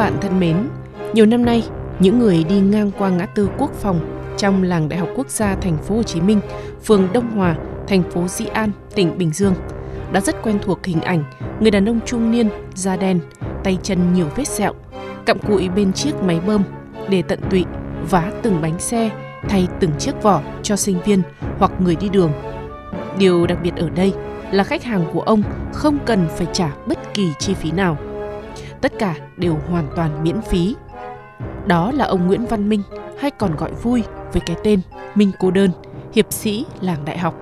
bạn thân mến, nhiều năm nay, những người đi ngang qua ngã tư Quốc Phòng trong làng Đại học Quốc gia Thành phố Hồ Chí Minh, phường Đông Hòa, thành phố Dĩ An, tỉnh Bình Dương đã rất quen thuộc hình ảnh người đàn ông trung niên, da đen, tay chân nhiều vết sẹo, cặm cụi bên chiếc máy bơm để tận tụy vá từng bánh xe, thay từng chiếc vỏ cho sinh viên hoặc người đi đường. Điều đặc biệt ở đây là khách hàng của ông không cần phải trả bất kỳ chi phí nào tất cả đều hoàn toàn miễn phí. Đó là ông Nguyễn Văn Minh, hay còn gọi vui với cái tên Minh Cô Đơn, hiệp sĩ làng đại học.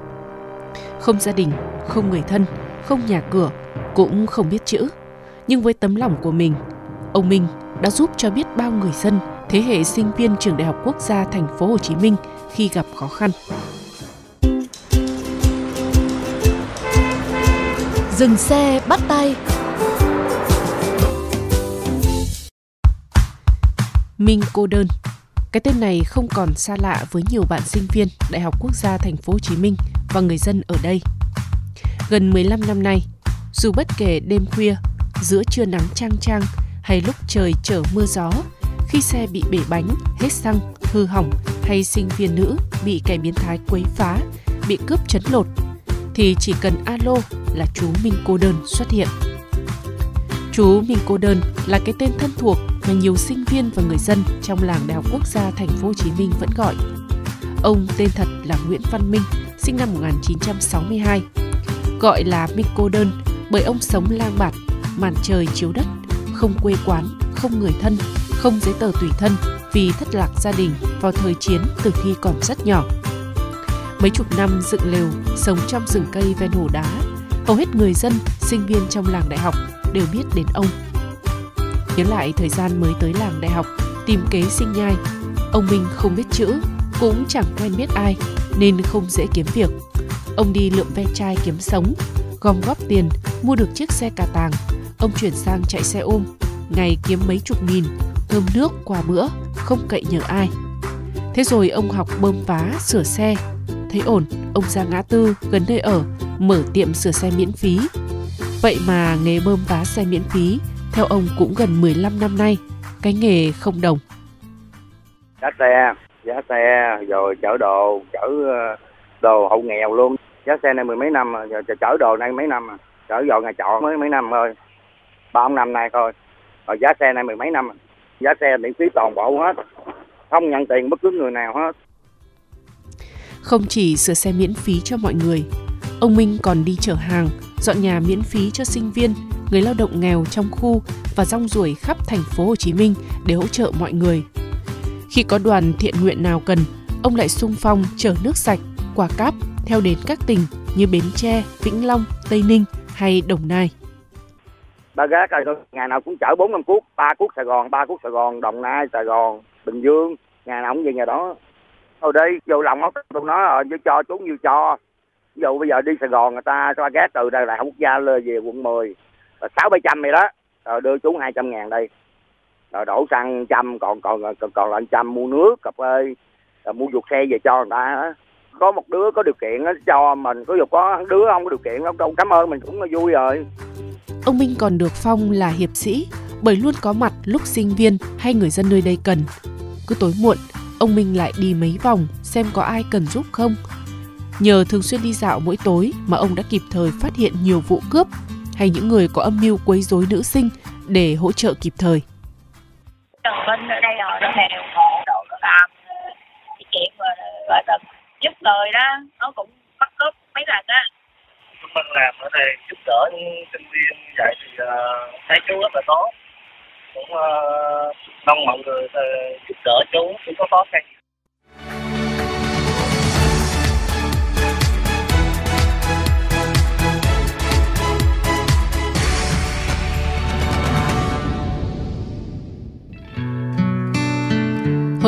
Không gia đình, không người thân, không nhà cửa, cũng không biết chữ. Nhưng với tấm lòng của mình, ông Minh đã giúp cho biết bao người dân, thế hệ sinh viên trường Đại học Quốc gia Thành phố Hồ Chí Minh khi gặp khó khăn. Dừng xe bắt tay Minh cô đơn. Cái tên này không còn xa lạ với nhiều bạn sinh viên Đại học Quốc gia Thành phố Hồ Chí Minh và người dân ở đây. Gần 15 năm nay, dù bất kể đêm khuya, giữa trưa nắng trang trang hay lúc trời trở mưa gió, khi xe bị bể bánh, hết xăng, hư hỏng hay sinh viên nữ bị kẻ biến thái quấy phá, bị cướp chấn lột, thì chỉ cần alo là chú Minh cô đơn xuất hiện. Chú Minh Cô Đơn là cái tên thân thuộc mà nhiều sinh viên và người dân trong làng Đại học Quốc gia Thành phố Hồ Chí Minh vẫn gọi. Ông tên thật là Nguyễn Văn Minh, sinh năm 1962. Gọi là Minh Cô Đơn bởi ông sống lang bạt, màn trời chiếu đất, không quê quán, không người thân, không giấy tờ tùy thân vì thất lạc gia đình vào thời chiến từ khi còn rất nhỏ. Mấy chục năm dựng lều, sống trong rừng cây ven hồ đá, hầu hết người dân, sinh viên trong làng đại học đều biết đến ông. Nhớ lại thời gian mới tới làng đại học, tìm kế sinh nhai, ông Minh không biết chữ, cũng chẳng quen biết ai, nên không dễ kiếm việc. Ông đi lượm ve chai kiếm sống, gom góp tiền, mua được chiếc xe cà tàng. Ông chuyển sang chạy xe ôm, ngày kiếm mấy chục nghìn, cơm nước qua bữa, không cậy nhờ ai. Thế rồi ông học bơm vá, sửa xe. Thấy ổn, ông ra ngã tư gần nơi ở, mở tiệm sửa xe miễn phí. Vậy mà nghề bơm vá xe miễn phí, theo ông cũng gần 15 năm nay, cái nghề không đồng. giá xe giá xe rồi chở đồ chở ờ, đồ hộ nghèo luôn giá xe này mười mấy năm rồi giờ chở đồ này mấy năm rồi. chở vào nhà trọ mới mấy năm thôi ba bốn năm nay thôi rồi giá xe này mười mấy năm rồi. giá xe miễn phí toàn bộ hết không nhận tiền bất cứ người nào hết Không chỉ sửa xe miễn phí cho mọi người, ông Minh còn đi chở hàng, dọn nhà miễn phí cho sinh viên, người lao động nghèo trong khu và rong ruổi khắp thành phố Hồ Chí Minh để hỗ trợ mọi người. Khi có đoàn thiện nguyện nào cần, ông lại sung phong chở nước sạch, quả cáp theo đến các tỉnh như Bến Tre, Vĩnh Long, Tây Ninh hay Đồng Nai. ba gác rồi ngày nào cũng chở bốn năm cuốc ba cuốc sài gòn ba cuốc sài gòn đồng nai sài gòn bình dương ngày nào cũng về nhà đó thôi đây vô lòng ốc tụi nó rồi cho chú nhiều cho ví dụ bây giờ đi sài gòn người ta cho ghé từ đây đại học quốc gia lên về quận 10 là sáu bảy trăm này đó rồi đưa chú hai trăm ngàn đây rồi đổ xăng trăm còn còn còn, còn là trăm mua nước cà phê mua ruột xe về cho người ta có một đứa có điều kiện đó cho mình có dù có đứa không có điều kiện ông đâu cảm ơn mình cũng là vui rồi Ông Minh còn được phong là hiệp sĩ bởi luôn có mặt lúc sinh viên hay người dân nơi đây cần. Cứ tối muộn, ông Minh lại đi mấy vòng xem có ai cần giúp không. Nhờ thường xuyên đi dạo mỗi tối mà ông đã kịp thời phát hiện nhiều vụ cướp hay những người có âm mưu quấy rối nữ sinh để hỗ trợ kịp thời. Trần Minh ở đây rồi nó ủng hộ đồ nó làm. Thì chuyện mà gọi là giúp người đó nó cũng bắt cướp mấy lần á. Mình làm ở đây giúp đỡ những sinh viên vậy thì uh, thấy chú rất là tốt. Cũng uh, mong mọi người uh, giúp đỡ chú chú có khó khăn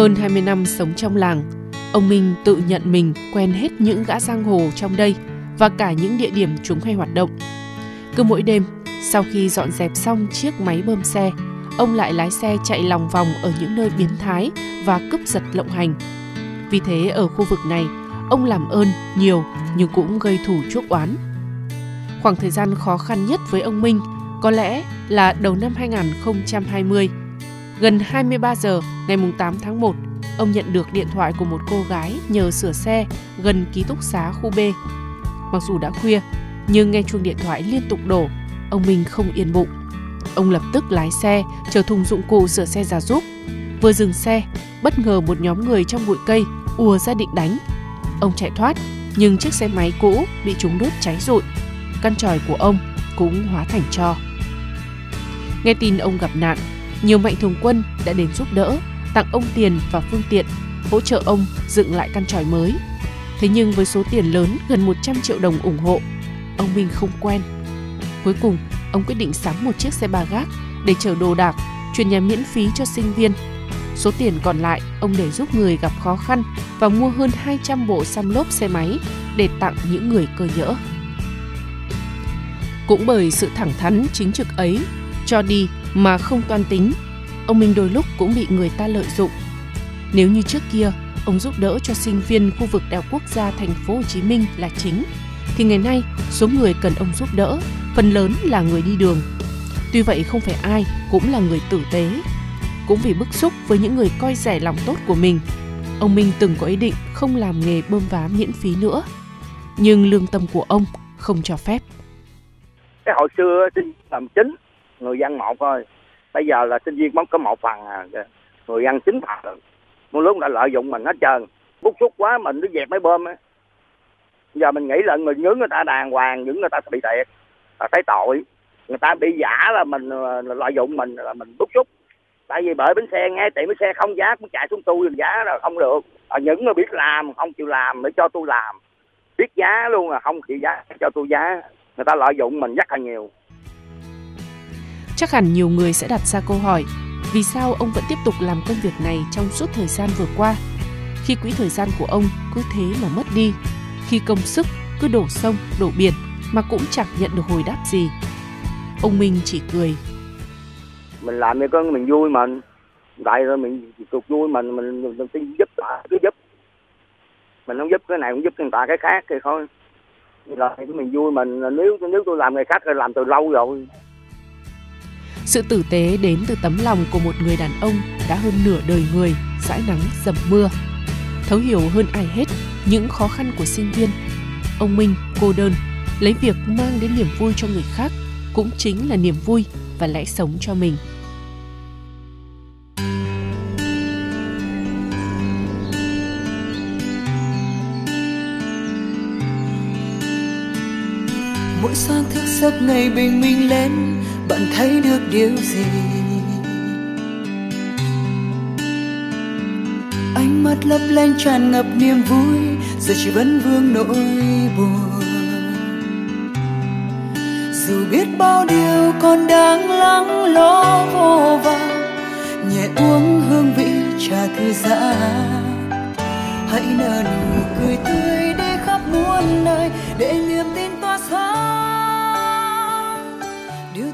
Hơn 20 năm sống trong làng, ông Minh tự nhận mình quen hết những gã giang hồ trong đây và cả những địa điểm chúng hay hoạt động. Cứ mỗi đêm, sau khi dọn dẹp xong chiếc máy bơm xe, ông lại lái xe chạy lòng vòng ở những nơi biến thái và cướp giật lộng hành. Vì thế ở khu vực này, ông làm ơn nhiều nhưng cũng gây thủ chuốc oán. Khoảng thời gian khó khăn nhất với ông Minh có lẽ là đầu năm 2020. Gần 23 giờ ngày 8 tháng 1, ông nhận được điện thoại của một cô gái nhờ sửa xe gần ký túc xá khu B. Mặc dù đã khuya, nhưng nghe chuông điện thoại liên tục đổ, ông Minh không yên bụng. Ông lập tức lái xe, chở thùng dụng cụ sửa xe ra giúp. Vừa dừng xe, bất ngờ một nhóm người trong bụi cây ùa ra định đánh. Ông chạy thoát, nhưng chiếc xe máy cũ bị chúng đốt cháy rụi. Căn tròi của ông cũng hóa thành tro. Nghe tin ông gặp nạn, nhiều mạnh thường quân đã đến giúp đỡ, tặng ông tiền và phương tiện, hỗ trợ ông dựng lại căn tròi mới. Thế nhưng với số tiền lớn gần 100 triệu đồng ủng hộ, ông Minh không quen. Cuối cùng, ông quyết định sắm một chiếc xe ba gác để chở đồ đạc, chuyển nhà miễn phí cho sinh viên. Số tiền còn lại, ông để giúp người gặp khó khăn và mua hơn 200 bộ xăm lốp xe máy để tặng những người cơ nhỡ. Cũng bởi sự thẳng thắn chính trực ấy, cho đi mà không toan tính, ông Minh đôi lúc cũng bị người ta lợi dụng. Nếu như trước kia, ông giúp đỡ cho sinh viên khu vực Đại học Quốc gia thành phố Hồ Chí Minh là chính, thì ngày nay số người cần ông giúp đỡ phần lớn là người đi đường. Tuy vậy không phải ai cũng là người tử tế. Cũng vì bức xúc với những người coi rẻ lòng tốt của mình, ông Minh từng có ý định không làm nghề bơm vá miễn phí nữa. Nhưng lương tâm của ông không cho phép. Cái hồi xưa xin làm chính, người dân một thôi. Bây giờ là sinh viên có một phần à, người dân chính phần. Một lúc đã lợi dụng mình hết trơn. bút xúc quá mình nó dẹp mấy bơm á. Giờ mình nghĩ là người nhớ người ta đàng hoàng, những người ta bị thiệt là thấy tội người ta bị giả là mình à, là lợi dụng mình là mình bức xúc tại vì bởi bến xe nghe tiệm bến xe không giá cũng chạy xuống tôi giá là không được à, những người biết làm không chịu làm để cho tôi làm biết giá luôn là không chịu giá cho tôi giá người ta lợi dụng mình rất là nhiều chắc hẳn nhiều người sẽ đặt ra câu hỏi vì sao ông vẫn tiếp tục làm công việc này trong suốt thời gian vừa qua khi quỹ thời gian của ông cứ thế mà mất đi khi công sức cứ đổ sông đổ biển mà cũng chẳng nhận được hồi đáp gì. Ông Minh chỉ cười. Mình làm như con mình vui mình, tại rồi mình cuộc vui mình mình mình, mình giúp cứ giúp. Mình không giúp cái này cũng giúp người ta cái khác thì thôi. Rồi mình vui mình nếu nếu tôi làm người khác thì làm từ lâu rồi. Sự tử tế đến từ tấm lòng của một người đàn ông đã hơn nửa đời người, dãi nắng, dầm mưa. Thấu hiểu hơn ai hết những khó khăn của sinh viên. Ông Minh, cô đơn, lấy việc mang đến niềm vui cho người khác cũng chính là niềm vui và lẽ sống cho mình mỗi sáng thức giấc ngày bình minh lên bạn thấy được điều gì? Ánh mắt lấp lánh tràn ngập niềm vui, giờ chỉ vẫn vương nỗi buồn. Dù biết bao điều còn đang lắng lo vô vàng nhẹ uống hương vị trà thư giãn. Hãy nở nụ cười tươi đi khắp muôn nơi, để niềm tin tỏa sáng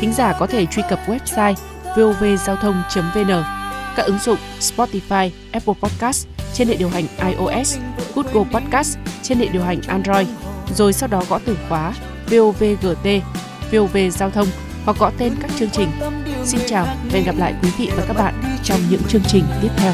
thính giả có thể truy cập website vovgiao thông.vn, các ứng dụng Spotify, Apple Podcast trên hệ điều hành iOS, Google Podcast trên hệ điều hành Android, rồi sau đó gõ từ khóa VOVGT, VOV Giao thông hoặc gõ tên các chương trình. Xin chào và hẹn gặp lại quý vị và các bạn trong những chương trình tiếp theo.